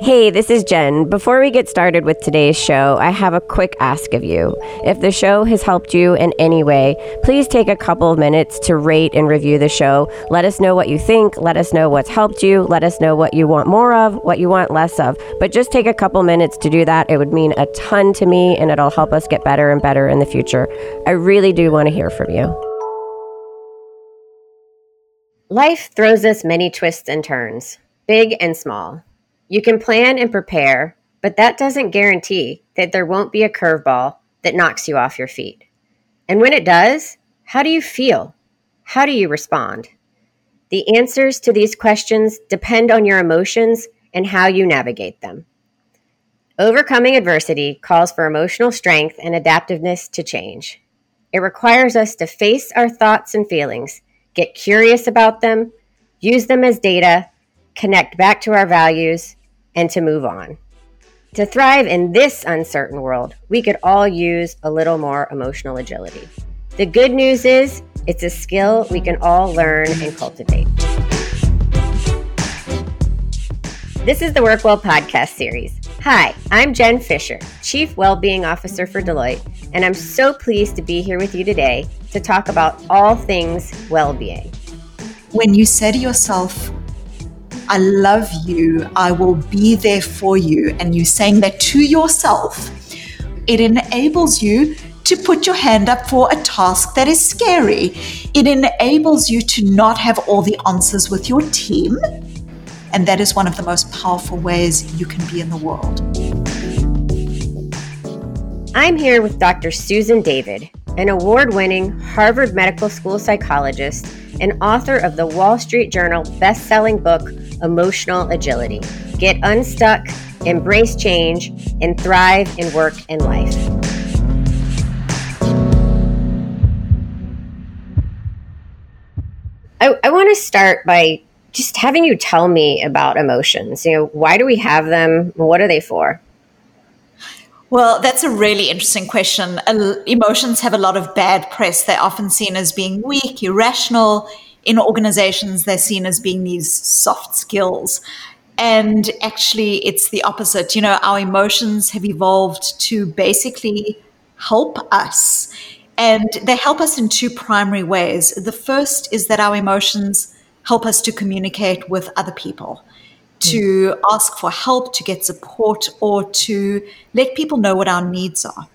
Hey, this is Jen. Before we get started with today's show, I have a quick ask of you. If the show has helped you in any way, please take a couple of minutes to rate and review the show. Let us know what you think. Let us know what's helped you. Let us know what you want more of, what you want less of. But just take a couple minutes to do that. It would mean a ton to me and it'll help us get better and better in the future. I really do want to hear from you. Life throws us many twists and turns, big and small. You can plan and prepare, but that doesn't guarantee that there won't be a curveball that knocks you off your feet. And when it does, how do you feel? How do you respond? The answers to these questions depend on your emotions and how you navigate them. Overcoming adversity calls for emotional strength and adaptiveness to change. It requires us to face our thoughts and feelings, get curious about them, use them as data, connect back to our values, and to move on. To thrive in this uncertain world, we could all use a little more emotional agility. The good news is, it's a skill we can all learn and cultivate. This is the Work Well podcast series. Hi, I'm Jen Fisher, Chief Wellbeing Officer for Deloitte, and I'm so pleased to be here with you today to talk about all things well-being. When you say to yourself, I love you, I will be there for you, and you saying that to yourself, it enables you to put your hand up for a task that is scary. It enables you to not have all the answers with your team. And that is one of the most powerful ways you can be in the world. I'm here with Dr. Susan David, an award winning Harvard Medical School psychologist and author of the Wall Street Journal best selling book, Emotional Agility Get Unstuck, Embrace Change, and Thrive in Work and Life. I, I want to start by just having you tell me about emotions. You know, why do we have them? What are they for? Well, that's a really interesting question. Emotions have a lot of bad press. They're often seen as being weak, irrational. In organizations, they're seen as being these soft skills. And actually, it's the opposite. You know, our emotions have evolved to basically help us. And they help us in two primary ways. The first is that our emotions help us to communicate with other people to ask for help, to get support, or to let people know what our needs are.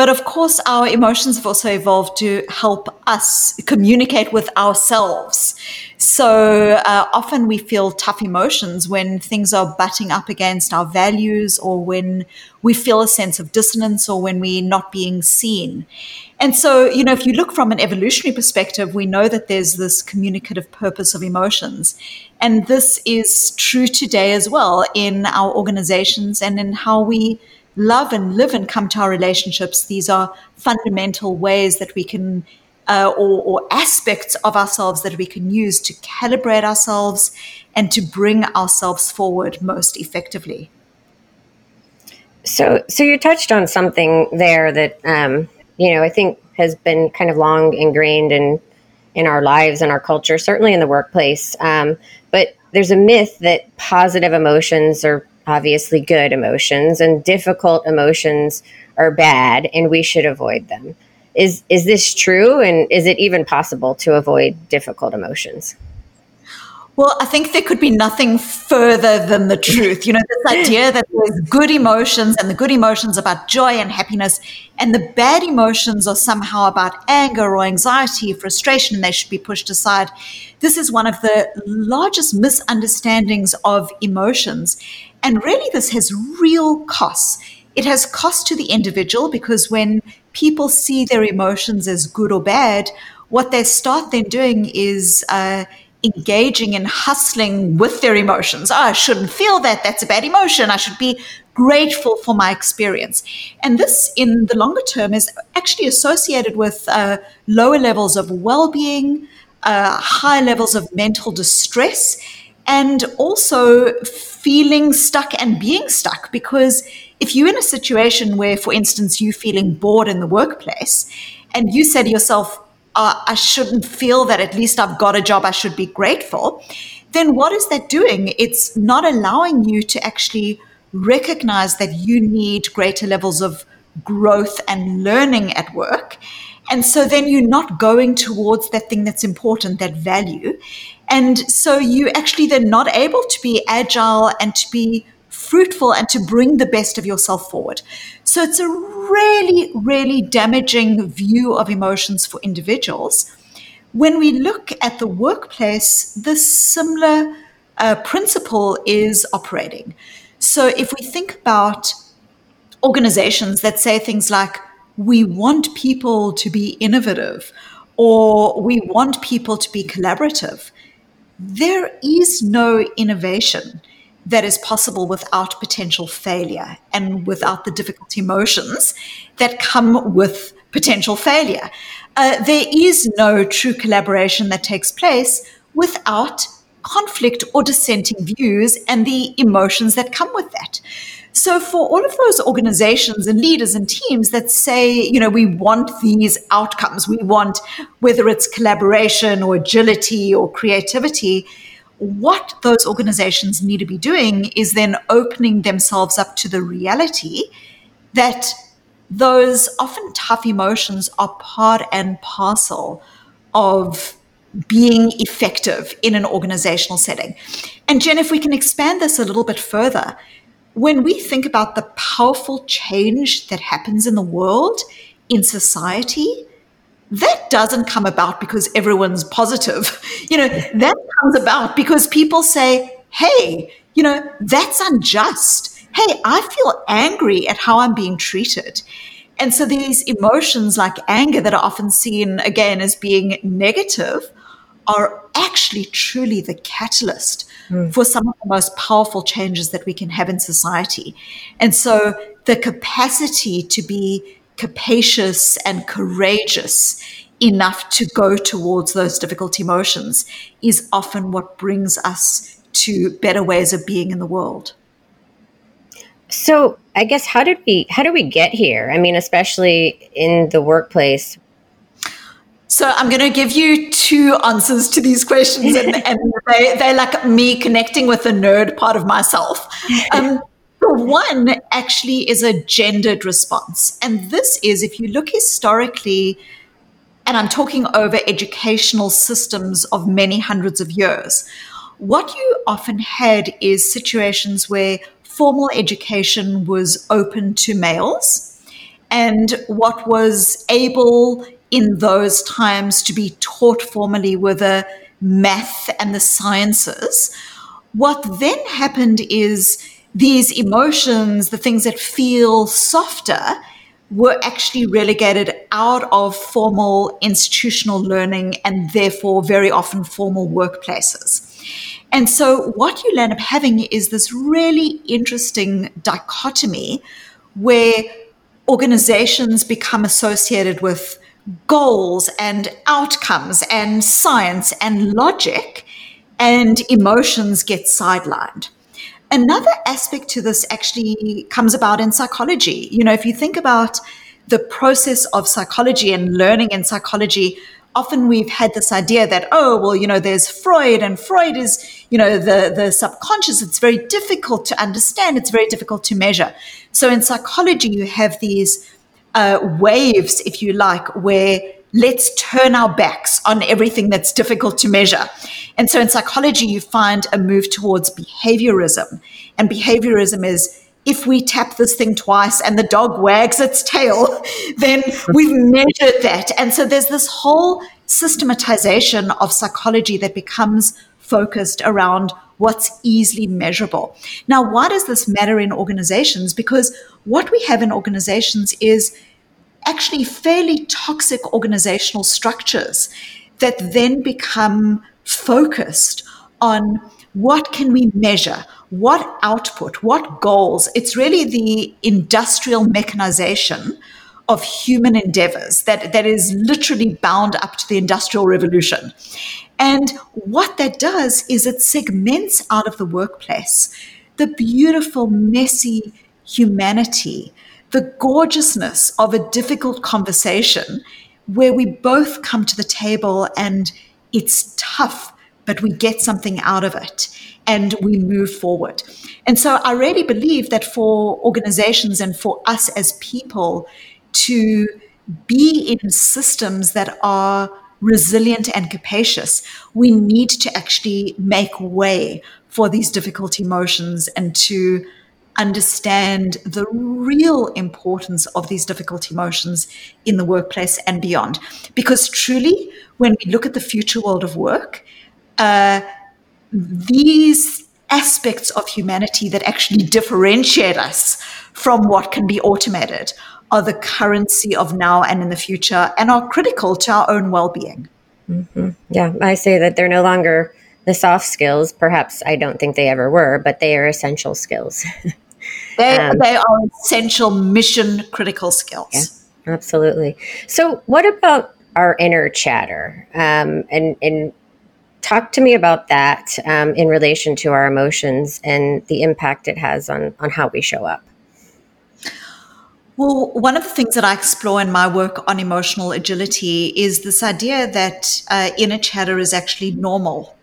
But of course, our emotions have also evolved to help us communicate with ourselves. So uh, often we feel tough emotions when things are butting up against our values or when we feel a sense of dissonance or when we're not being seen. And so, you know, if you look from an evolutionary perspective, we know that there's this communicative purpose of emotions. And this is true today as well in our organizations and in how we love and live and come to our relationships. These are fundamental ways that we can, uh, or, or aspects of ourselves that we can use to calibrate ourselves and to bring ourselves forward most effectively. So, so you touched on something there that um, you know I think has been kind of long ingrained in in our lives and our culture, certainly in the workplace. Um, but there's a myth that positive emotions are obviously good emotions and difficult emotions are bad and we should avoid them. Is is this true and is it even possible to avoid difficult emotions? Well, I think there could be nothing further than the truth. You know, this idea that there's good emotions and the good emotions about joy and happiness, and the bad emotions are somehow about anger or anxiety, frustration, and they should be pushed aside. This is one of the largest misunderstandings of emotions. And really, this has real costs. It has cost to the individual because when people see their emotions as good or bad, what they start then doing is uh, engaging and hustling with their emotions. Oh, I shouldn't feel that. That's a bad emotion. I should be grateful for my experience. And this, in the longer term, is actually associated with uh, lower levels of well being, uh, high levels of mental distress, and also feeling stuck and being stuck. Because if you're in a situation where, for instance, you're feeling bored in the workplace, and you say to yourself, uh, I shouldn't feel that at least I've got a job, I should be grateful, then what is that doing? It's not allowing you to actually recognize that you need greater levels of growth and learning at work. And so then you're not going towards that thing that's important, that value. And so you actually then not able to be agile and to be fruitful and to bring the best of yourself forward. So it's a really, really damaging view of emotions for individuals. When we look at the workplace, the similar uh, principle is operating. So if we think about organizations that say things like, we want people to be innovative or we want people to be collaborative, there is no innovation that is possible without potential failure and without the difficult emotions that come with potential failure. Uh, there is no true collaboration that takes place without conflict or dissenting views and the emotions that come with that. So, for all of those organizations and leaders and teams that say, you know, we want these outcomes, we want whether it's collaboration or agility or creativity, what those organizations need to be doing is then opening themselves up to the reality that those often tough emotions are part and parcel of being effective in an organizational setting. And Jen, if we can expand this a little bit further, when we think about the powerful change that happens in the world, in society, that doesn't come about because everyone's positive. You know, that comes about because people say, hey, you know, that's unjust. Hey, I feel angry at how I'm being treated. And so these emotions like anger that are often seen again as being negative are actually truly the catalyst mm. for some of the most powerful changes that we can have in society. And so the capacity to be capacious and courageous enough to go towards those difficult emotions is often what brings us to better ways of being in the world. So, I guess how did we how did we get here? I mean, especially in the workplace. So I'm going to give you two answers to these questions, and, and they, they're like me connecting with the nerd part of myself. Um, one actually is a gendered response. And this is, if you look historically, and I'm talking over educational systems of many hundreds of years, what you often had is situations where formal education was open to males, and what was able in those times to be taught formally were the math and the sciences. What then happened is these emotions, the things that feel softer, were actually relegated out of formal institutional learning and therefore very often formal workplaces. And so what you end up having is this really interesting dichotomy where organizations become associated with goals and outcomes and science and logic, and emotions get sidelined. Another aspect to this actually comes about in psychology. You know, if you think about the process of psychology and learning in psychology, often we've had this idea that, oh, well, you know, there's Freud and Freud is, you know, the, the subconscious. It's very difficult to understand. It's very difficult to measure. So in psychology, you have these uh, waves, if you like, where let's turn our backs on everything that's difficult to measure. And so in psychology, you find a move towards behaviorism. And behaviorism is if we tap this thing twice and the dog wags its tail, then we've measured that. And so there's this whole systematization of psychology that becomes focused around what's easily measurable. Now, why does this matter in organizations? Because what we have in organizations is actually fairly toxic organizational structures that then become focused on what can we measure what output what goals. It's really the industrial mechanization of human endeavors that, that is literally bound up to the industrial revolution. And what that does is it segments out of the workplace the beautiful messy humanity the gorgeousness of a difficult conversation where we both come to the table and it's tough, but we get something out of it and we move forward. And so I really believe that for organizations and for us as people to be in systems that are resilient and capacious, we need to actually make way for these difficult emotions and to understand the real importance of these difficult emotions in the workplace and beyond. Because truly, when we look at the future world of work, uh, these aspects of humanity that actually differentiate us from what can be automated are the currency of now and in the future and are critical to our own well being. Mm-hmm. Yeah, I say that they're no longer the soft skills. Perhaps I don't think they ever were, but they are essential skills. they, um, they are essential mission critical skills. Yeah, absolutely. So, what about our inner chatter? Um, and, and talk to me about that um, in relation to our emotions and the impact it has on, on how we show up. Well, one of the things that I explore in my work on emotional agility is this idea that uh, inner chatter is actually normal,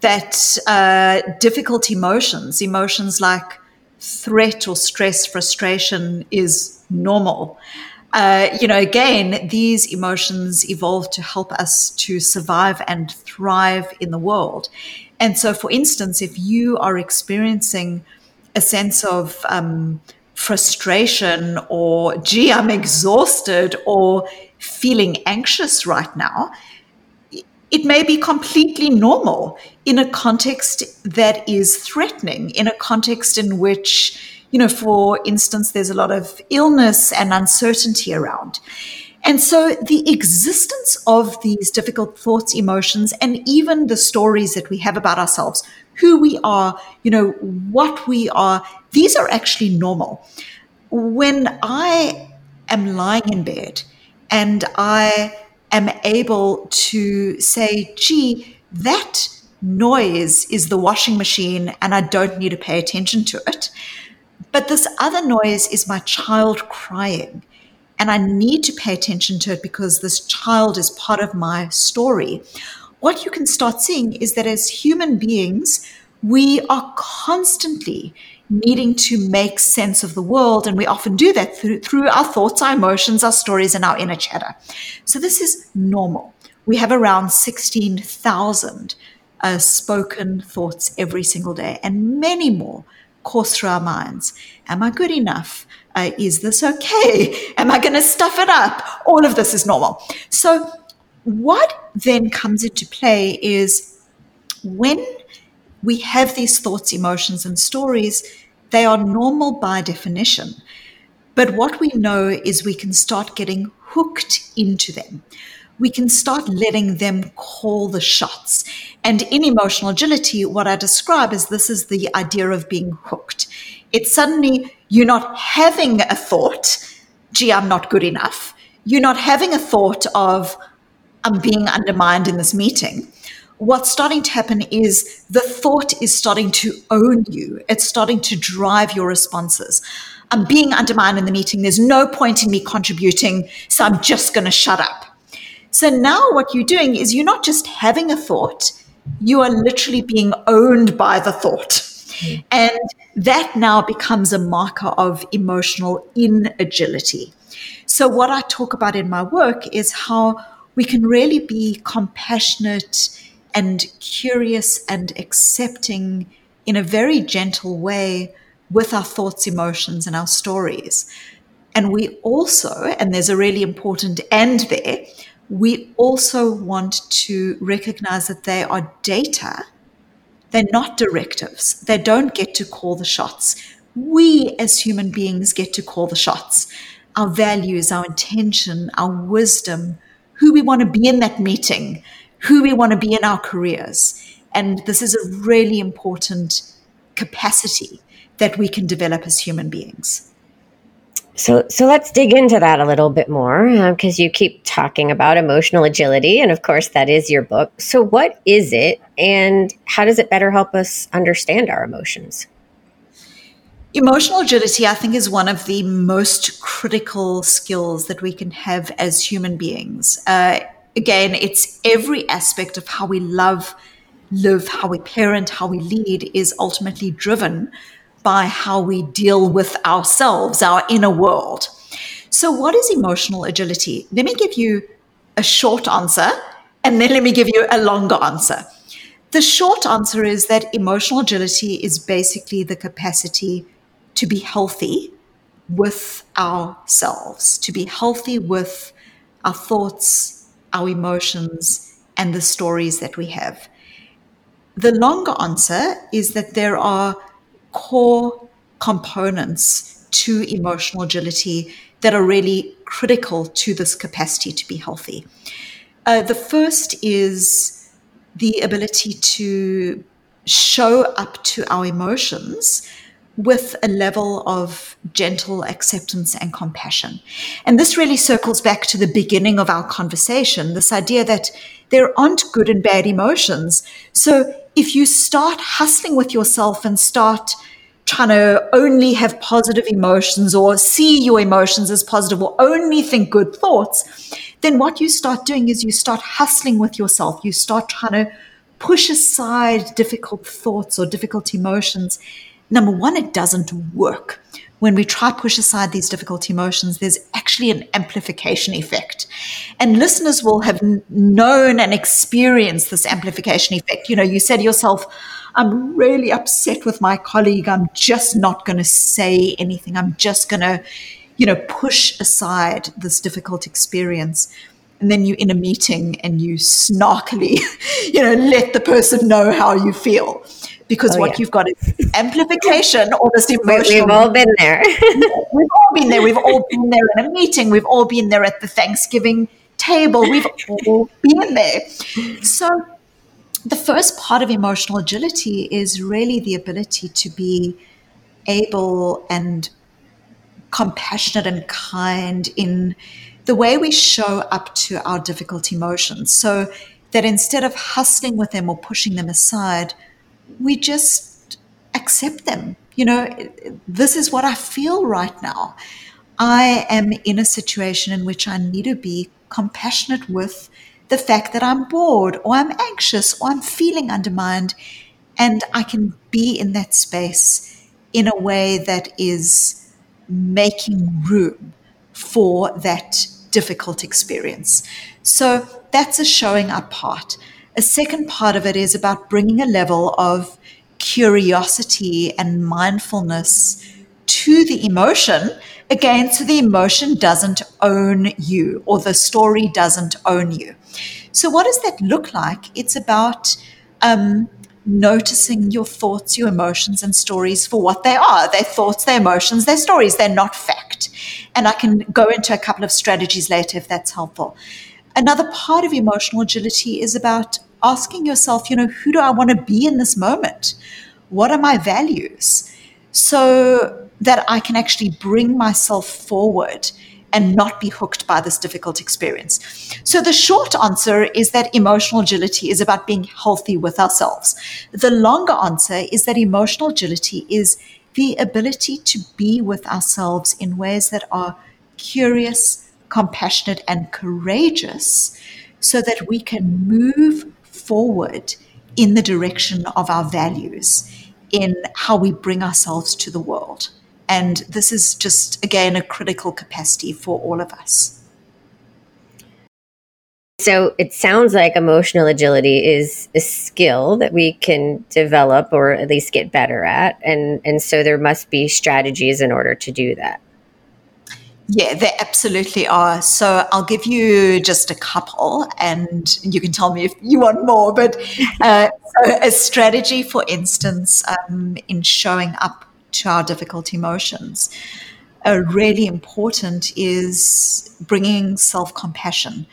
that uh, difficult emotions, emotions like threat or stress, frustration, is normal. Uh, you know, again, these emotions evolve to help us to survive and thrive in the world. And so, for instance, if you are experiencing a sense of um, frustration or, gee, I'm exhausted or feeling anxious right now, it may be completely normal in a context that is threatening, in a context in which, you know, for instance, there's a lot of illness and uncertainty around. And so the existence of these difficult thoughts, emotions, and even the stories that we have about ourselves, who we are, you know, what we are, these are actually normal. When I am lying in bed and I am able to say, gee, that noise is the washing machine and I don't need to pay attention to it. But this other noise is my child crying. And I need to pay attention to it because this child is part of my story. What you can start seeing is that as human beings, we are constantly needing to make sense of the world. And we often do that through, through our thoughts, our emotions, our stories, and our inner chatter. So this is normal. We have around 16,000 uh, spoken thoughts every single day, and many more course through our minds. Am I good enough? Uh, is this okay? Am I going to stuff it up? All of this is normal. So, what then comes into play is when we have these thoughts, emotions, and stories, they are normal by definition. But what we know is we can start getting hooked into them. We can start letting them call the shots. And in emotional agility, what I describe is this is the idea of being hooked. It's suddenly you're not having a thought, gee, I'm not good enough. You're not having a thought of, I'm being undermined in this meeting what's starting to happen is the thought is starting to own you. It's starting to drive your responses. I'm being undermined in the meeting. There's no point in me contributing, so I'm just going to shut up. So now what you're doing is you're not just having a thought, you are literally being owned by the thought. And that now becomes a marker of emotional inagility. So, what I talk about in my work is how we can really be compassionate and curious and accepting in a very gentle way with our thoughts, emotions, and our stories. And we also, and there's a really important end there, we also want to recognize that they are data. They're not directives. They don't get to call the shots. We as human beings get to call the shots. Our values, our intention, our wisdom, who we want to be in that meeting, who we want to be in our careers. And this is a really important capacity that we can develop as human beings. So, so let's dig into that a little bit more because uh, you keep talking about emotional agility, and of course, that is your book. So, what is it, and how does it better help us understand our emotions? Emotional agility, I think, is one of the most critical skills that we can have as human beings. Uh, again, it's every aspect of how we love live, how we parent, how we lead is ultimately driven by how we deal with ourselves, our inner world. So, what is emotional agility? Let me give you a short answer and then let me give you a longer answer. The short answer is that emotional agility is basically the capacity to be healthy with ourselves, to be healthy with our thoughts, our emotions, and the stories that we have. The longer answer is that there are core components to emotional agility that are really critical to this capacity to be healthy. Uh, the first is the ability to show up to our emotions with a level of gentle acceptance and compassion. And this really circles back to the beginning of our conversation this idea that there aren't good and bad emotions. So if you start hustling with yourself and start trying to only have positive emotions or see your emotions as positive or only think good thoughts, then what you start doing is you start hustling with yourself. You start trying to push aside difficult thoughts or difficult emotions. Number one, it doesn't work. When we try to push aside these difficult emotions, there's actually an amplification effect. And listeners will have known and experienced this amplification effect. You know, you said to yourself, I'm really upset with my colleague. I'm just not going to say anything. I'm just going to, you know, push aside this difficult experience. And then you're in a meeting and you snarkily, you know, let the person know how you feel. Because oh, what yeah. you've got is amplification or this emotional. We've all been there. we've all been there. We've all been there in a meeting. We've all been there at the Thanksgiving table. We've all been there. So the first part of emotional agility is really the ability to be able and compassionate and kind in the way we show up to our difficult emotions. So that instead of hustling with them or pushing them aside, we just accept them. You know, this is what I feel right now. I am in a situation in which I need to be compassionate with the fact that I'm bored or I'm anxious or I'm feeling undermined. And I can be in that space in a way that is making room for that difficult experience. So that's a showing up part. A second part of it is about bringing a level of curiosity and mindfulness to the emotion again so the emotion doesn't own you or the story doesn't own you so, what does that look like? It's about um, noticing your thoughts, your emotions, and stories for what they are. They're thoughts, they're emotions, they're stories, they're not fact. And I can go into a couple of strategies later if that's helpful. Another part of emotional agility is about asking yourself, you know, who do I want to be in this moment? What are my values? So that I can actually bring myself forward and not be hooked by this difficult experience. So, the short answer is that emotional agility is about being healthy with ourselves. The longer answer is that emotional agility is the ability to be with ourselves in ways that are curious, compassionate, and courageous so that we can move forward in the direction of our values, in how we bring ourselves to the world. And this is just, again, a critical capacity for all of us. So it sounds like emotional agility is a skill that we can develop or at least get better at. And, and so there must be strategies in order to do that. Yeah, there absolutely are. So I'll give you just a couple and you can tell me if you want more. But uh, so a strategy, for instance, um, in showing up to our difficult emotions. Uh, really important is bringing self compassion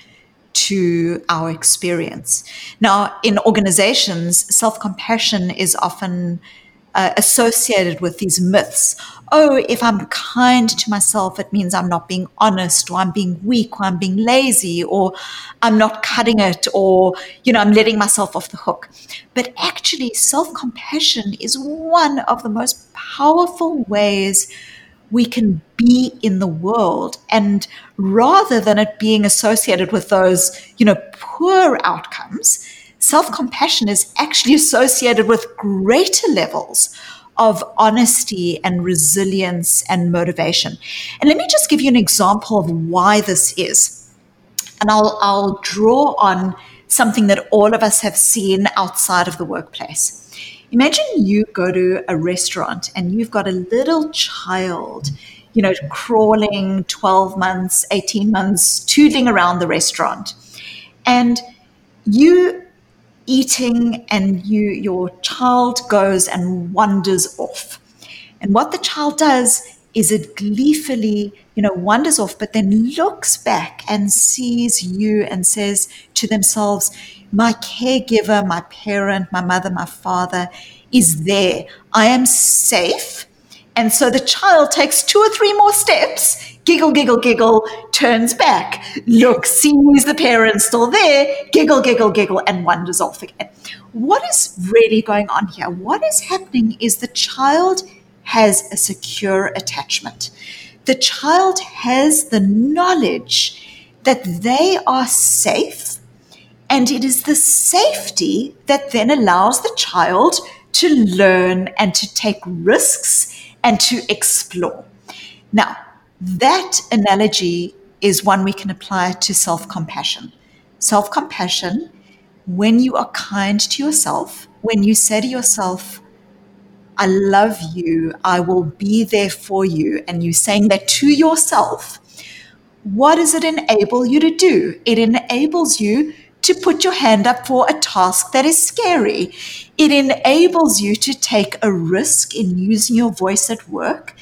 to our experience. Now, in organizations, self compassion is often uh, associated with these myths. Oh, if I'm kind to myself, it means I'm not being honest, or I'm being weak, or I'm being lazy, or I'm not cutting it, or, you know, I'm letting myself off the hook. But actually, self compassion is one of the most powerful ways we can be in the world. And rather than it being associated with those, you know, poor outcomes, self compassion is actually associated with greater levels of honesty and resilience and motivation. And let me just give you an example of why this is. And I'll, I'll draw on something that all of us have seen outside of the workplace. Imagine you go to a restaurant and you've got a little child, you know, crawling 12 months, 18 months, tootling around the restaurant. And you eating and you your child goes and wanders off. And what the child does is it gleefully, you know, wanders off, but then looks back and sees you and says to themselves, my caregiver, my parent, my mother, my father is there. I am safe. And so the child takes two or three more steps, giggle, giggle, giggle, turns back, looks, sees the parents still there, giggle, giggle, giggle, and wanders off again. What is really going on here? What is happening is the child has a secure attachment. The child has the knowledge that they are safe, and it is the safety that then allows the child to learn and to take risks and to explore. Now, that analogy is one we can apply to self compassion. Self compassion, when you are kind to yourself, when you say to yourself, I love you, I will be there for you, and you saying that to yourself, what does it enable you to do? It enables you to put your hand up for a task that is scary. It enables you to take a risk in using your voice at work.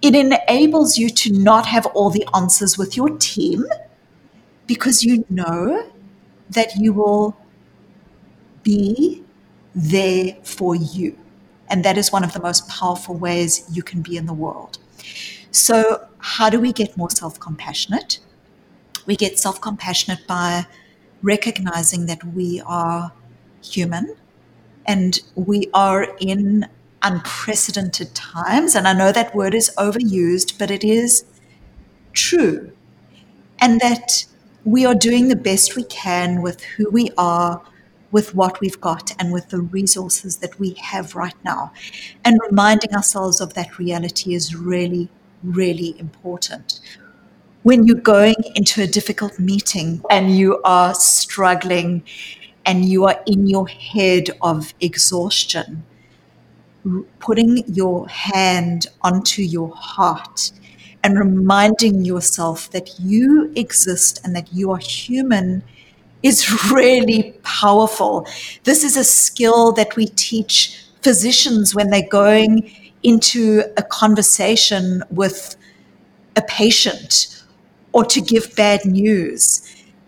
It enables you to not have all the answers with your team because you know that you will be there for you. And that is one of the most powerful ways you can be in the world. So, how do we get more self compassionate? We get self compassionate by recognizing that we are human and we are in unprecedented times. And I know that word is overused, but it is true. And that we are doing the best we can with who we are, with what we've got, and with the resources that we have right now. And reminding ourselves of that reality is really, really important when you're going into a difficult meeting and you are struggling and you are in your head of exhaustion, putting your hand onto your heart and reminding yourself that you exist and that you are human is really powerful. This is a skill that we teach physicians when they're going into a conversation with a patient or to give bad news.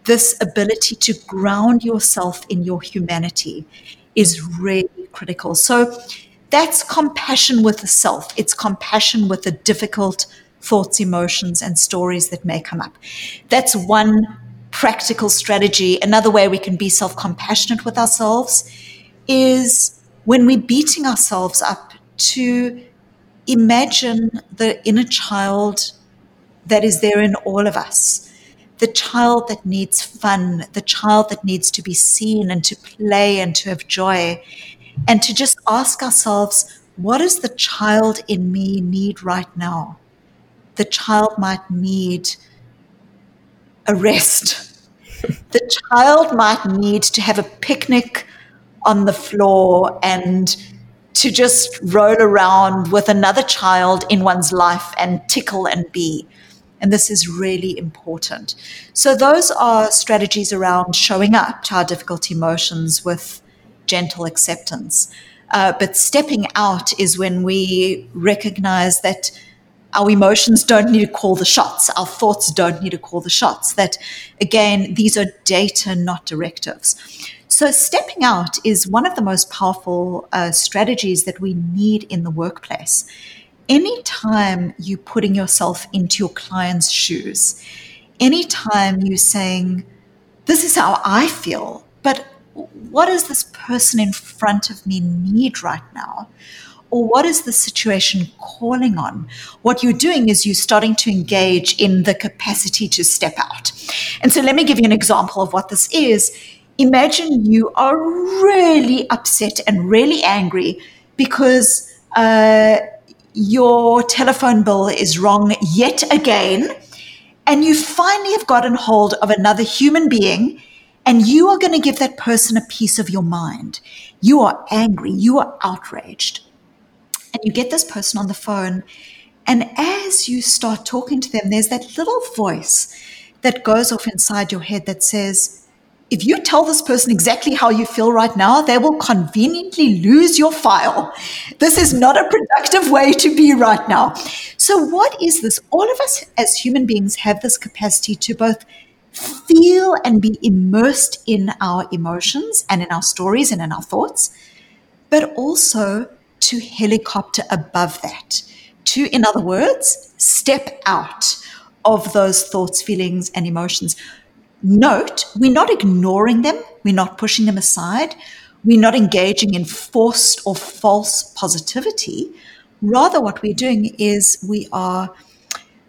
This ability to ground yourself in your humanity is really critical. So that's compassion with the self. It's compassion with the difficult thoughts, emotions, and stories that may come up. That's one practical strategy. Another way we can be self compassionate with ourselves is when we're beating ourselves up to imagine the inner child that is there in all of us. The child that needs fun, the child that needs to be seen and to play and to have joy, and to just ask ourselves, what does the child in me need right now? The child might need a rest. the child might need to have a picnic on the floor and to just roll around with another child in one's life and tickle and be. And this is really important. So, those are strategies around showing up to our difficult emotions with gentle acceptance. Uh, but stepping out is when we recognize that our emotions don't need to call the shots, our thoughts don't need to call the shots. That, again, these are data, not directives. So, stepping out is one of the most powerful uh, strategies that we need in the workplace anytime you're putting yourself into your client's shoes, anytime you're saying, This is how I feel, but what does this person in front of me need right now? Or what is the situation calling on? What you're doing is you're starting to engage in the capacity to step out. And so let me give you an example of what this is. imagine you are really upset and really angry because uh, your telephone bill is wrong yet again, and you finally have gotten hold of another human being, and you are going to give that person a piece of your mind. You are angry, you are outraged. And you get this person on the phone, and as you start talking to them, there's that little voice that goes off inside your head that says, if you tell this person exactly how you feel right now, they will conveniently lose your file. This is not a productive way to be right now. So, what is this? All of us as human beings have this capacity to both feel and be immersed in our emotions and in our stories and in our thoughts, but also to helicopter above that. To, in other words, step out of those thoughts, feelings, and emotions Note, we're not ignoring them, we're not pushing them aside, we're not engaging in forced or false positivity. Rather, what we're doing is we are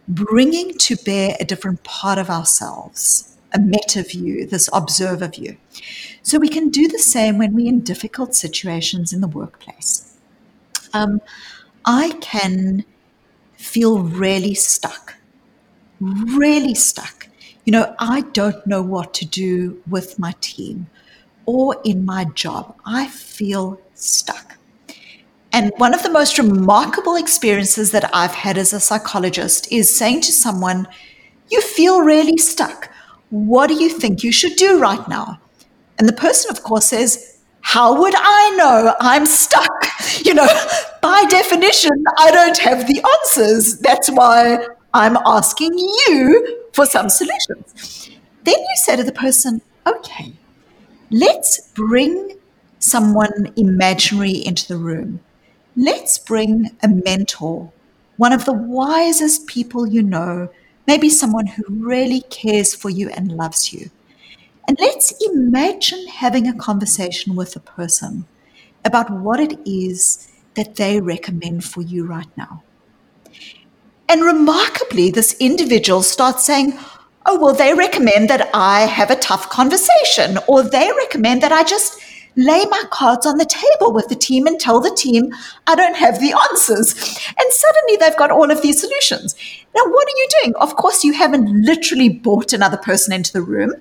bringing to bear a different part of ourselves, a meta view, this observer view. So we can do the same when we're in difficult situations in the workplace. Um, I can feel really stuck, really stuck you know, I don't know what to do with my team or in my job. I feel stuck. And one of the most remarkable experiences that I've had as a psychologist is saying to someone, You feel really stuck. What do you think you should do right now? And the person, of course, says, How would I know I'm stuck? You know, by definition, I don't have the answers. That's why I'm asking you for some solutions. Then you say to the person, okay, let's bring someone imaginary into the room. Let's bring a mentor, one of the wisest people you know, maybe someone who really cares for you and loves you. And let's imagine having a conversation with a person about what it is that they recommend for you right now. And remarkably, this individual starts saying, Oh, well, they recommend that I have a tough conversation, or they recommend that I just lay my cards on the table with the team and tell the team I don't have the answers. And suddenly they've got all of these solutions. Now, what are you doing? Of course, you haven't literally brought another person into the room,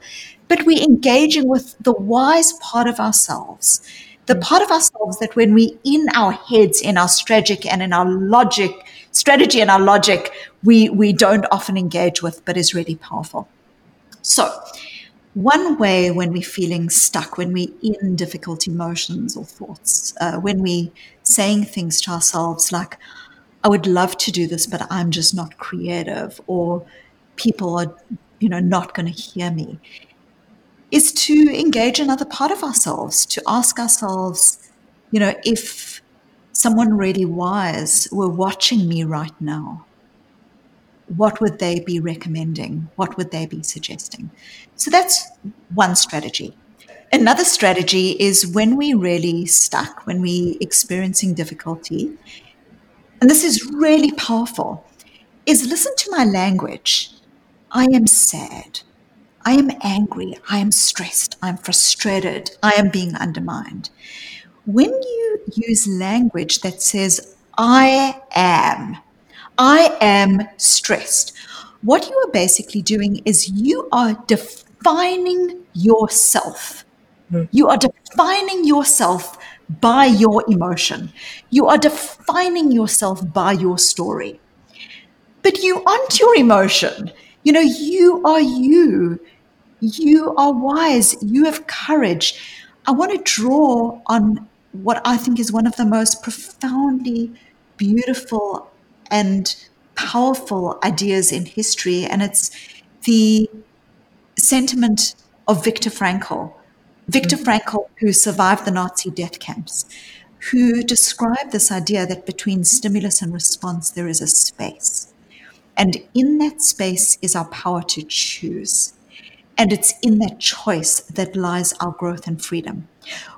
but we're engaging with the wise part of ourselves. The mm. part of ourselves that when we're in our heads, in our strategic and in our logic, strategy and our logic we, we don't often engage with, but is really powerful. So, one way when we're feeling stuck, when we're in difficult emotions or thoughts, uh, when we're saying things to ourselves like, I would love to do this, but I'm just not creative, or people are, you know, not going to hear me, is to engage another part of ourselves, to ask ourselves, you know, if someone really wise were watching me right now, what would they be recommending? What would they be suggesting? So that's one strategy. Another strategy is when we really stuck, when we experiencing difficulty, and this is really powerful, is listen to my language. I am sad. I am angry. I am stressed. I'm frustrated. I am being undermined when you use language that says, I am, I am stressed, what you are basically doing is you are defining yourself. Mm. You are defining yourself by your emotion. You are defining yourself by your story. But you aren't your emotion. You know, you are you. You are wise. You have courage. I want to draw on what I think is one of the most profoundly beautiful and powerful ideas in history, and it's the sentiment of Viktor Frankl. Viktor mm-hmm. Frankl, who survived the Nazi death camps, who described this idea that between stimulus and response there is a space. And in that space is our power to choose. And it's in that choice that lies our growth and freedom.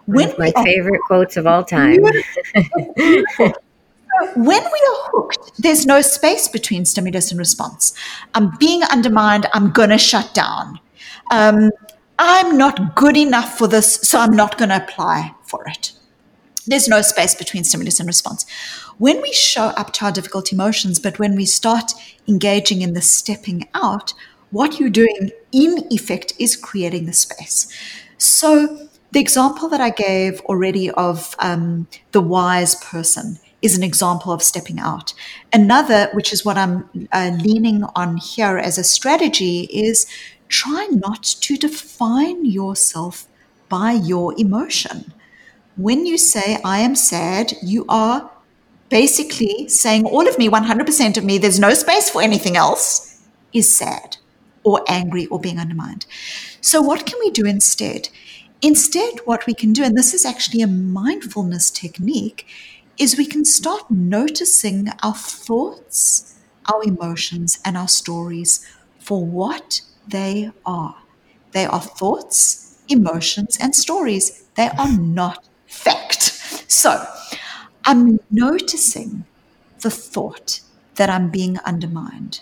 When my favorite quotes of all time. when we are hooked, there's no space between stimulus and response. I'm being undermined. I'm going to shut down. Um, I'm not good enough for this, so I'm not going to apply for it. There's no space between stimulus and response. When we show up to our difficult emotions, but when we start engaging in the stepping out, what you're doing in effect is creating the space. So, the example that I gave already of um, the wise person is an example of stepping out. Another, which is what I'm uh, leaning on here as a strategy, is try not to define yourself by your emotion. When you say, I am sad, you are basically saying all of me, 100% of me, there's no space for anything else, is sad or angry or being undermined. So, what can we do instead? Instead, what we can do, and this is actually a mindfulness technique, is we can start noticing our thoughts, our emotions, and our stories for what they are. They are thoughts, emotions, and stories. They are not fact. So I'm noticing the thought that I'm being undermined.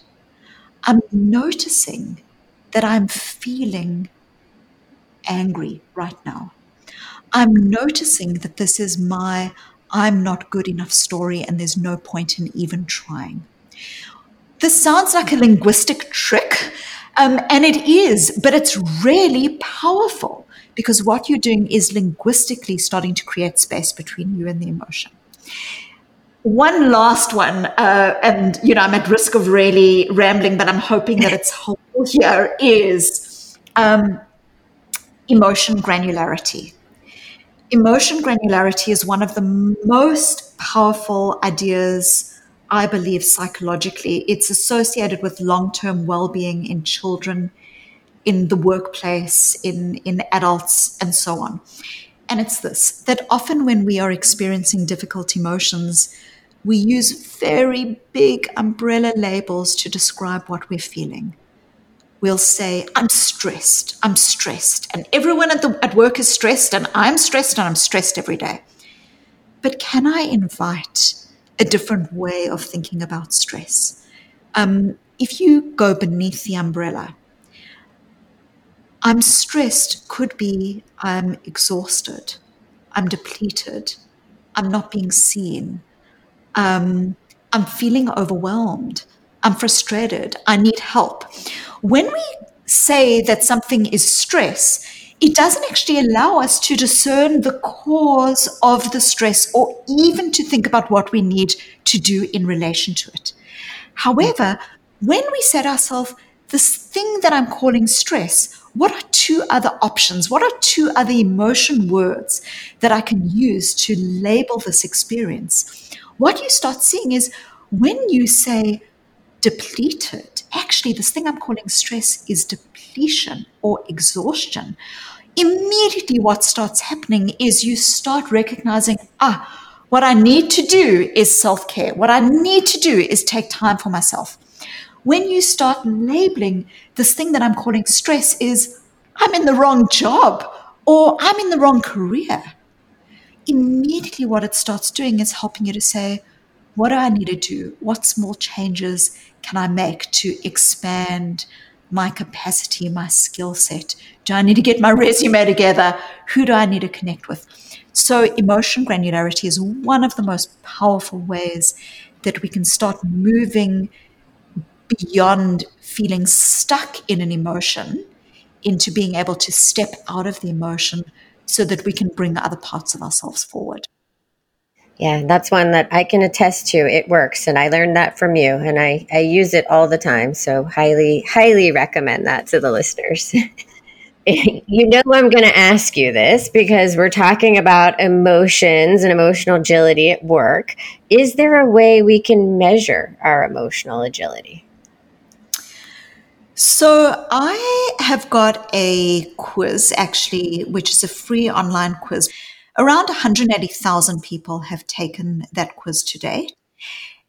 I'm noticing that I'm feeling angry right now. I'm noticing that this is my I'm not good enough story and there's no point in even trying. This sounds like a linguistic trick, um, and it is, but it's really powerful because what you're doing is linguistically starting to create space between you and the emotion. One last one, uh, and you know, I'm at risk of really rambling, but I'm hoping that it's helpful here is um, emotion granularity. Emotion granularity is one of the most powerful ideas I believe psychologically. It's associated with long term well being in children, in the workplace, in, in adults, and so on. And it's this that often when we are experiencing difficult emotions, we use very big umbrella labels to describe what we're feeling. We'll say, I'm stressed, I'm stressed, and everyone at, the, at work is stressed, and I'm stressed, and I'm stressed every day. But can I invite a different way of thinking about stress. Um, if you go beneath the umbrella, I'm stressed could be I'm exhausted, I'm depleted, I'm not being seen, um, I'm feeling overwhelmed, I'm frustrated, I need help. When we say that something is stress, it doesn't actually allow us to discern the cause of the stress or even to think about what we need to do in relation to it. However, when we set ourselves this thing that I'm calling stress, what are two other options? What are two other emotion words that I can use to label this experience? What you start seeing is when you say depleted, actually, this thing I'm calling stress is depletion or exhaustion immediately what starts happening is you start recognizing, ah, what I need to do is self care. What I need to do is take time for myself. When you start labeling this thing that I'm calling stress is, I'm in the wrong job or I'm in the wrong career, immediately what it starts doing is helping you to say, what do I need to do? What small changes can I make to expand my capacity, my skill set? Do I need to get my resume together? Who do I need to connect with? So, emotion granularity is one of the most powerful ways that we can start moving beyond feeling stuck in an emotion into being able to step out of the emotion so that we can bring other parts of ourselves forward. Yeah, that's one that I can attest to. It works. And I learned that from you and I, I use it all the time. So highly, highly recommend that to the listeners. you know I'm going to ask you this because we're talking about emotions and emotional agility at work. Is there a way we can measure our emotional agility? So, I have got a quiz actually, which is a free online quiz. Around 180,000 people have taken that quiz to date.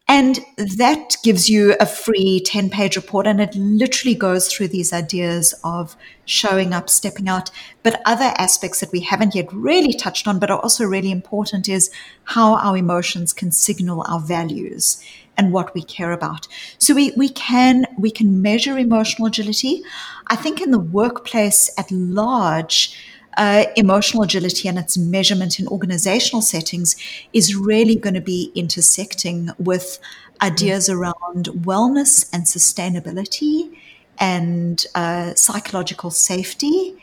And that gives you a free 10 page report, and it literally goes through these ideas of showing up, stepping out. But other aspects that we haven't yet really touched on, but are also really important, is how our emotions can signal our values. and what we care about. So we, we can we can measure emotional agility. I think in the workplace at large, uh, emotional agility and its measurement in organizational settings is really going to be intersecting with ideas around wellness and sustainability and uh, psychological safety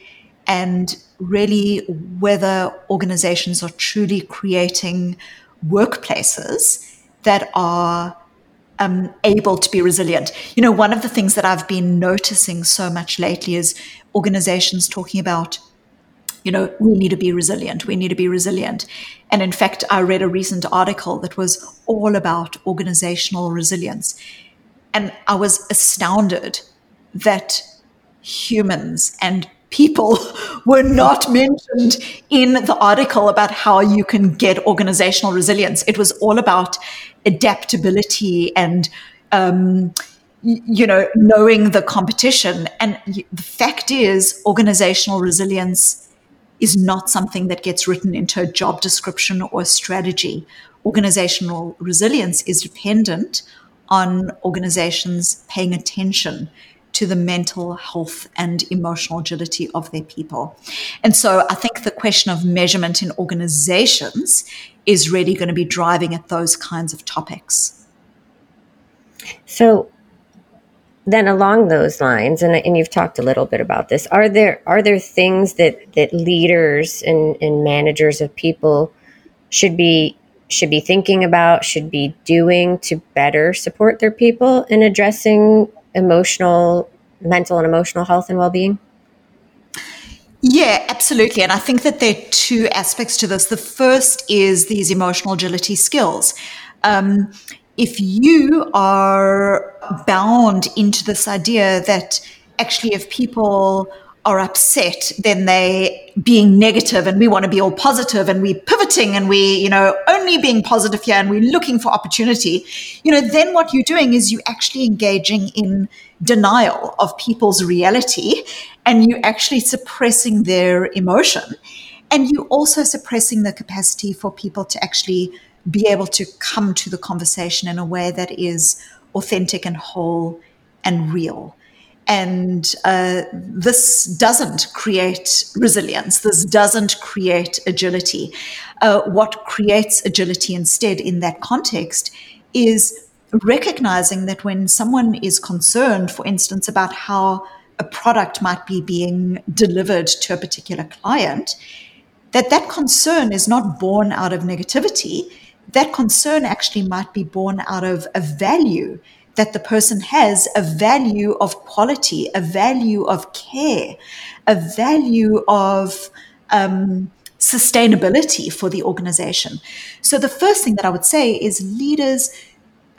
and really whether organizations are truly creating workplaces that are um, able to be resilient. You know, one of the things that I've been noticing so much lately is organizations talking about, you know, we need to be resilient, we need to be resilient. And in fact, I read a recent article that was all about organizational resilience. And I was astounded that humans and people were not mentioned in the article about how you can get organizational resilience. It was all about adaptability and, um, you know, knowing the competition. And the fact is, organizational resilience is not something that gets written into a job description or strategy. Organizational resilience is dependent on organizations paying attention to the mental health and emotional agility of their people. And so I think the question of measurement in organizations is really going to be driving at those kinds of topics. So then along those lines and, and you've talked a little bit about this are there are there things that that leaders and, and managers of people should be should be thinking about should be doing to better support their people in addressing emotional, mental and emotional health and well being? Yeah, absolutely. And I think that there are two aspects to this. The first is these emotional agility skills. Um, if you are bound into this idea that actually, if people are upset, then they being negative and we want to be all positive and we're pivoting and we, you know, only being positive here and we're looking for opportunity, you know, then what you're doing is you actually engaging in denial of people's reality and you actually suppressing their emotion. And you also suppressing the capacity for people to actually be able to come to the conversation in a way that is authentic and whole and real. And uh, this doesn't create resilience. This doesn't create agility. Uh, what creates agility instead in that context is recognizing that when someone is concerned, for instance, about how a product might be being delivered to a particular client, that that concern is not born out of negativity. That concern actually might be born out of a value that the person has a value of quality, a value of care, a value of um, sustainability for the organization. So, the first thing that I would say is leaders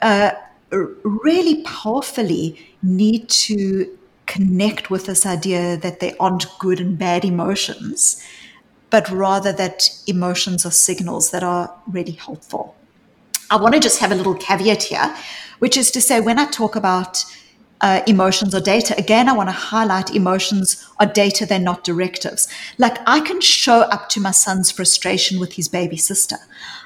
uh, really powerfully need to connect with this idea that there aren't good and bad emotions, but rather that emotions are signals that are really helpful. I want to just have a little caveat here, which is to say, when I talk about uh, emotions or data, again, I want to highlight emotions are data, they're not directives. Like I can show up to my son's frustration with his baby sister.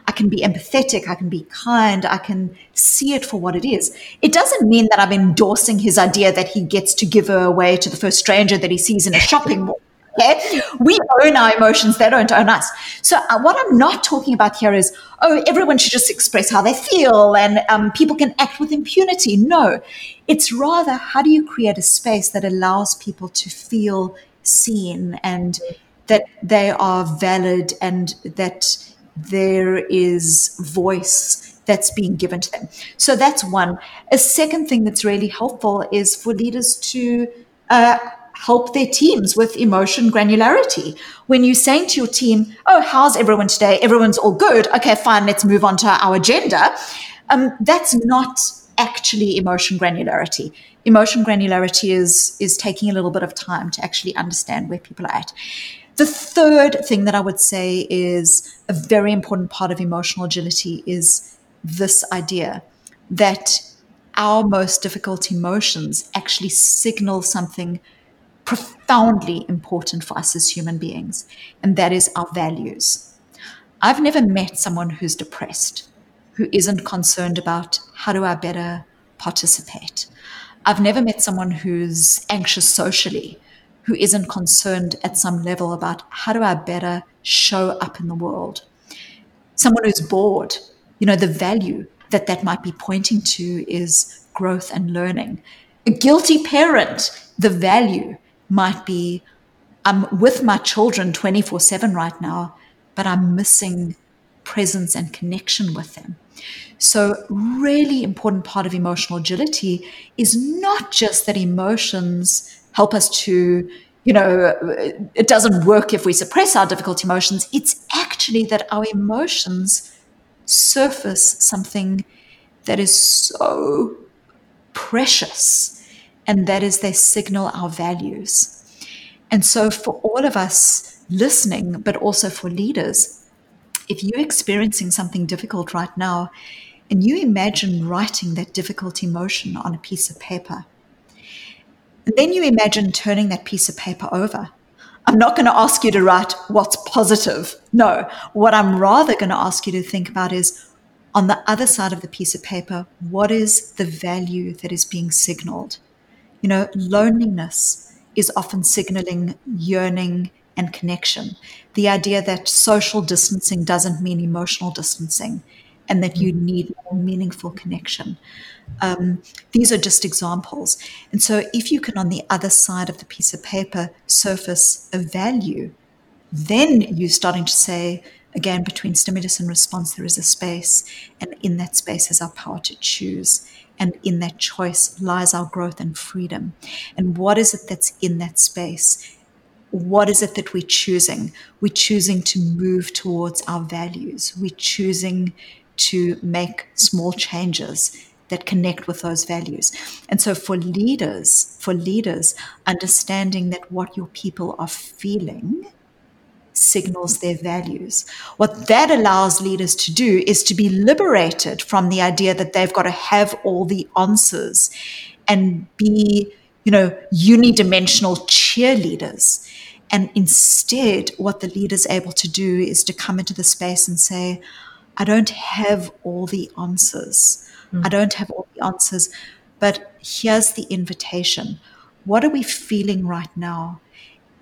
I can be empathetic, I can be kind, I can see it for what it is. It doesn't mean that I'm endorsing his idea that he gets to give her away to the first stranger that he sees in a shopping mall. Okay? We own our emotions, they don't own us. So, uh, what I'm not talking about here is, oh, everyone should just express how they feel and um, people can act with impunity. No, it's rather how do you create a space that allows people to feel seen and that they are valid and that there is voice that's being given to them. So that's one. A second thing that's really helpful is for leaders to uh, help their teams with emotion granularity. When you're saying to your team, Oh, how's everyone today? Everyone's all good. Okay, fine, let's move on to our agenda. Um, that's not actually emotion granularity. Emotion granularity is, is taking a little bit of time to actually understand where people are at. The third thing that I would say is a very important part of emotional agility is this idea that our most difficult emotions actually signal something profoundly important for us as human beings, and that is our values. I've never met someone who's depressed. who isn't concerned about how do I better participate. I've never met someone who's anxious socially who isn't concerned at some level about how do I better show up in the world. Someone who's bored, you know, the value that that might be pointing to is growth and learning. A guilty parent, the value might be I'm with my children 24 7 right now, but I'm missing presence and connection with them. So, really important part of emotional agility is not just that emotions help us to, you know, it doesn't work if we suppress our difficult emotions. It's actually that our emotions surface something that is so precious, and that is they signal our values. And so, for all of us listening, but also for leaders, if you're experiencing something difficult right now and you imagine writing that difficult emotion on a piece of paper, and then you imagine turning that piece of paper over. I'm not going to ask you to write what's positive. No, what I'm rather going to ask you to think about is on the other side of the piece of paper, what is the value that is being signaled? You know, loneliness is often signaling yearning and connection. The idea that social distancing doesn't mean emotional distancing and that you need more meaningful connection. Um, these are just examples. And so, if you can, on the other side of the piece of paper, surface a value, then you're starting to say, again, between stimulus and response, there is a space. And in that space is our power to choose. And in that choice lies our growth and freedom. And what is it that's in that space? what is it that we're choosing? We're choosing to move towards our values. We're choosing to make small changes that connect with those values. And so for leaders, for leaders, understanding that what your people are feeling signals their values. What that allows leaders to do is to be liberated from the idea that they've got to have all the answers and be, you know, unidimensional cheerleaders and instead, what the leader's able to do is to come into the space and say, I don't have all the answers. Mm. I don't have all the answers, but here's the invitation. What are we feeling right now?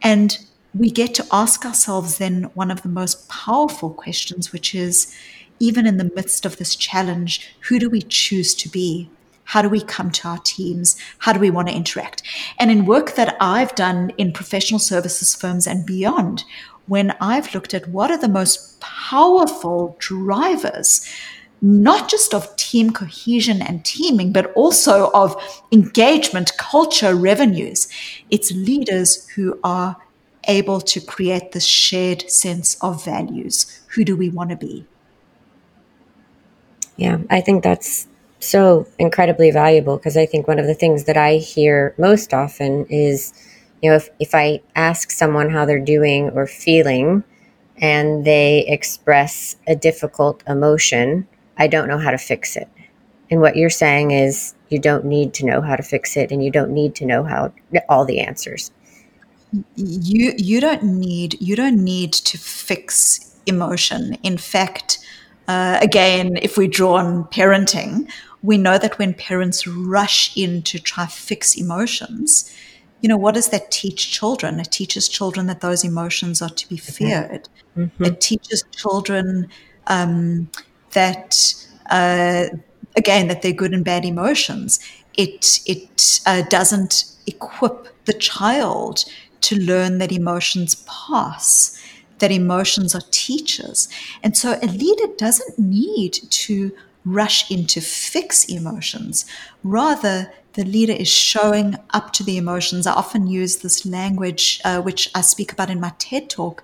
And we get to ask ourselves then one of the most powerful questions, which is even in the midst of this challenge, who do we choose to be? How do we come to our teams? How do we want to interact? And in work that I've done in professional services firms and beyond, when I've looked at what are the most powerful drivers, not just of team cohesion and teaming, but also of engagement, culture, revenues, it's leaders who are able to create this shared sense of values. Who do we want to be? Yeah, I think that's so incredibly valuable because I think one of the things that I hear most often is, you know, if, if I ask someone how they're doing or feeling and they express a difficult emotion, I don't know how to fix it. And what you're saying is you don't need to know how to fix it and you don't need to know how all the answers. You you don't need you don't need to fix emotion. In fact, uh, again, if we draw on parenting, we know that when parents rush in to try fix emotions, you know, what does that teach children? It teaches children that those emotions are to be mm-hmm. feared. Mm-hmm. It teaches children um, that, uh, again, that they're good and bad emotions. It it uh, doesn't equip the child to learn that emotions pass, that emotions are teachers, and so a leader doesn't need to rush in to fix emotions. Rather, the leader is showing up to the emotions. I often use this language, uh, which I speak about in my TED talk.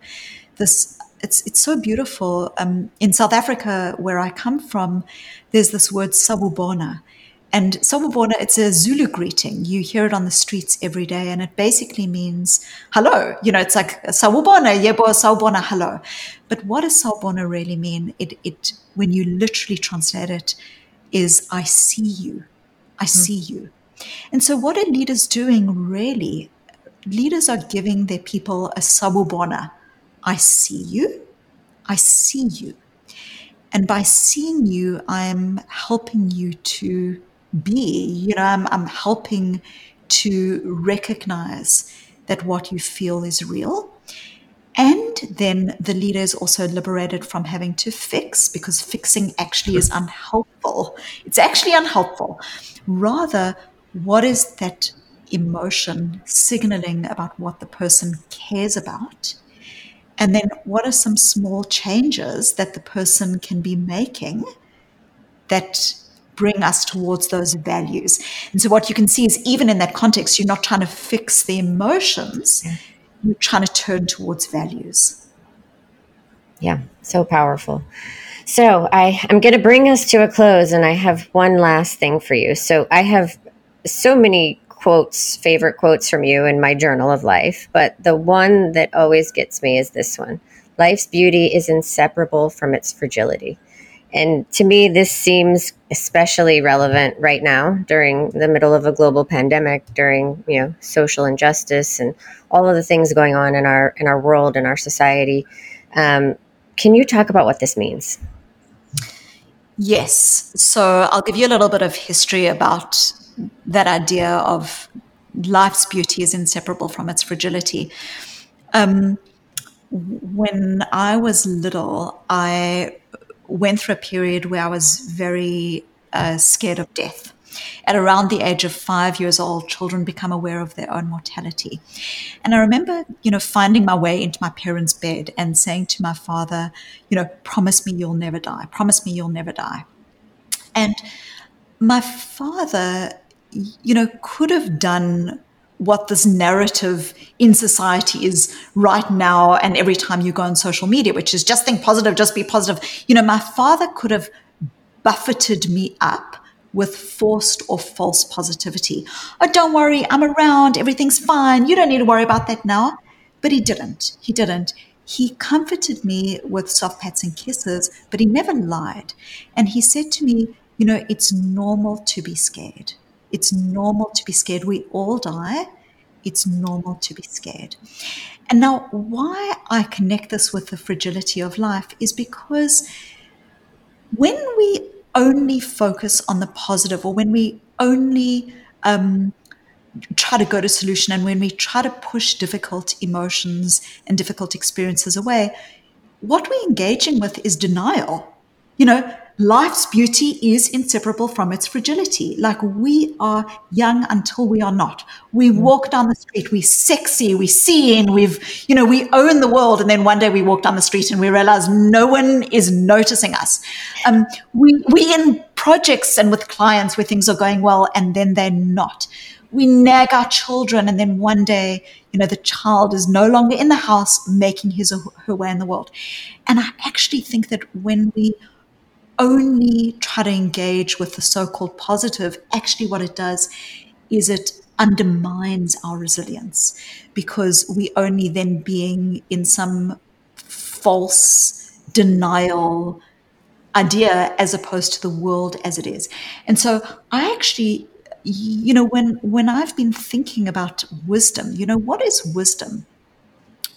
This it's it's so beautiful. Um, in South Africa, where I come from, there's this word sawubona, and sawubona it's a Zulu greeting. You hear it on the streets every day, and it basically means hello. You know, it's like sawubona, yebo, sawubona, hello. But what does sawubona really mean? It it when you literally translate it, is I see you. I mm-hmm. see you. And so, what are leaders doing really? Leaders are giving their people a sawubona. I see you. I see you. And by seeing you, I'm helping you to be, you know, I'm, I'm helping to recognize that what you feel is real. And then the leader is also liberated from having to fix because fixing actually is unhelpful. It's actually unhelpful. Rather, what is that emotion signaling about what the person cares about? And then what are some small changes that the person can be making that bring us towards those values? And so what you can see is even in that context, you're not trying to fix the emotions, you're trying to turn towards values. Yeah, so powerful. So I, I'm going to bring us to a close, and I have one last thing for you. So I have so many quotes, favorite quotes from you in my journal of life, but the one that always gets me is this one Life's beauty is inseparable from its fragility. And to me, this seems especially relevant right now during the middle of a global pandemic, during you know social injustice and all of the things going on in our in our world and our society. Um, can you talk about what this means? Yes. So I'll give you a little bit of history about that idea of life's beauty is inseparable from its fragility. Um, when I was little, I went through a period where I was very uh, scared of death. At around the age of five years old, children become aware of their own mortality. And I remember, you know, finding my way into my parents' bed and saying to my father, you know, promise me you'll never die. Promise me you'll never die. And my father you know, could have done what this narrative in society is right now and every time you go on social media, which is just think positive, just be positive. You know, my father could have buffeted me up with forced or false positivity. Oh, don't worry, I'm around, everything's fine, you don't need to worry about that now. But he didn't. He didn't. He comforted me with soft pats and kisses, but he never lied. And he said to me, You know, it's normal to be scared. It's normal to be scared. We all die. It's normal to be scared. And now, why I connect this with the fragility of life is because when we only focus on the positive or when we only um, try to go to solution and when we try to push difficult emotions and difficult experiences away, what we're engaging with is denial. You know, life's beauty is inseparable from its fragility. Like we are young until we are not. We mm. walk down the street, we're sexy, we see in, we've, you know, we own the world. And then one day we walk down the street and we realize no one is noticing us. Um, we, we in projects and with clients where things are going well and then they're not. We nag our children and then one day, you know, the child is no longer in the house making his or her way in the world. And I actually think that when we only try to engage with the so called positive, actually, what it does is it undermines our resilience because we only then being in some false denial idea as opposed to the world as it is. And so I actually you know when when I've been thinking about wisdom, you know what is wisdom?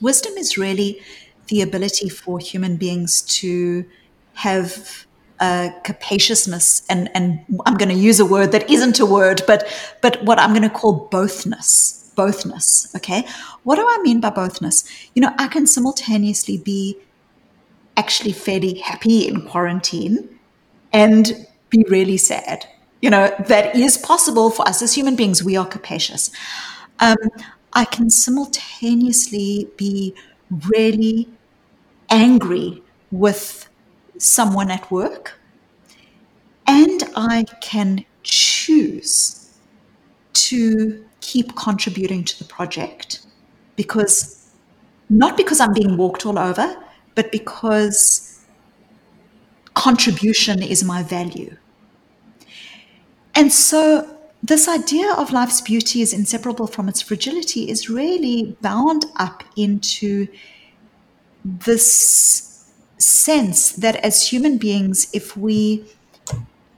Wisdom is really the ability for human beings to have uh, capaciousness, and and I'm going to use a word that isn't a word, but but what I'm going to call bothness, bothness. Okay, what do I mean by bothness? You know, I can simultaneously be actually fairly happy in quarantine and be really sad. You know, that is possible for us as human beings. We are capacious. Um, I can simultaneously be really angry with someone at work, and I can choose to keep contributing to the project because not because I'm being walked all over, but because contribution is my value. And so, this idea of life's beauty is inseparable from its fragility is really bound up into this sense that as human beings, if we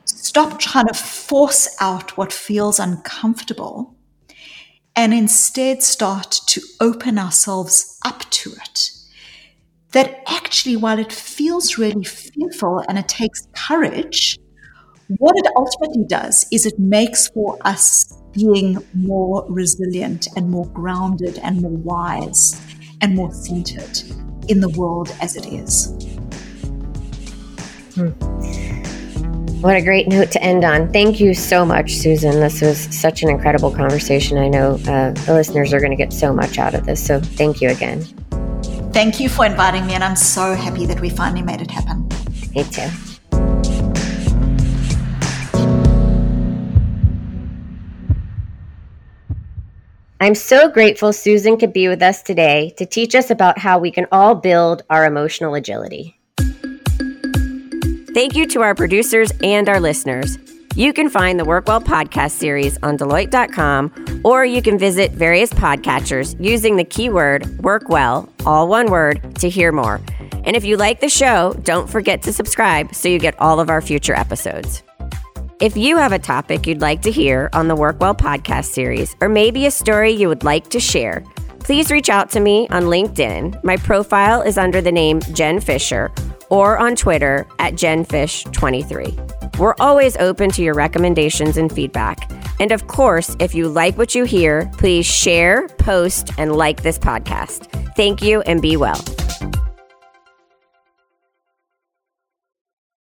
stop trying to force out what feels uncomfortable and instead start to open ourselves up to it, that actually, while it feels really fearful and it takes courage, what it ultimately does is it makes for us being more resilient and more grounded and more wise and more centered in the world as it is. Hmm. What a great note to end on. Thank you so much, Susan. This was such an incredible conversation. I know uh, the listeners are going to get so much out of this. So thank you again. Thank you for inviting me, and I'm so happy that we finally made it happen. Me too. I'm so grateful Susan could be with us today to teach us about how we can all build our emotional agility. Thank you to our producers and our listeners. You can find the Workwell podcast series on Deloitte.com, or you can visit various podcatchers using the keyword Workwell, all one word, to hear more. And if you like the show, don't forget to subscribe so you get all of our future episodes. If you have a topic you'd like to hear on the Workwell podcast series, or maybe a story you would like to share, please reach out to me on LinkedIn. My profile is under the name Jen Fisher, or on Twitter at JenFish23. We're always open to your recommendations and feedback. And of course, if you like what you hear, please share, post, and like this podcast. Thank you and be well.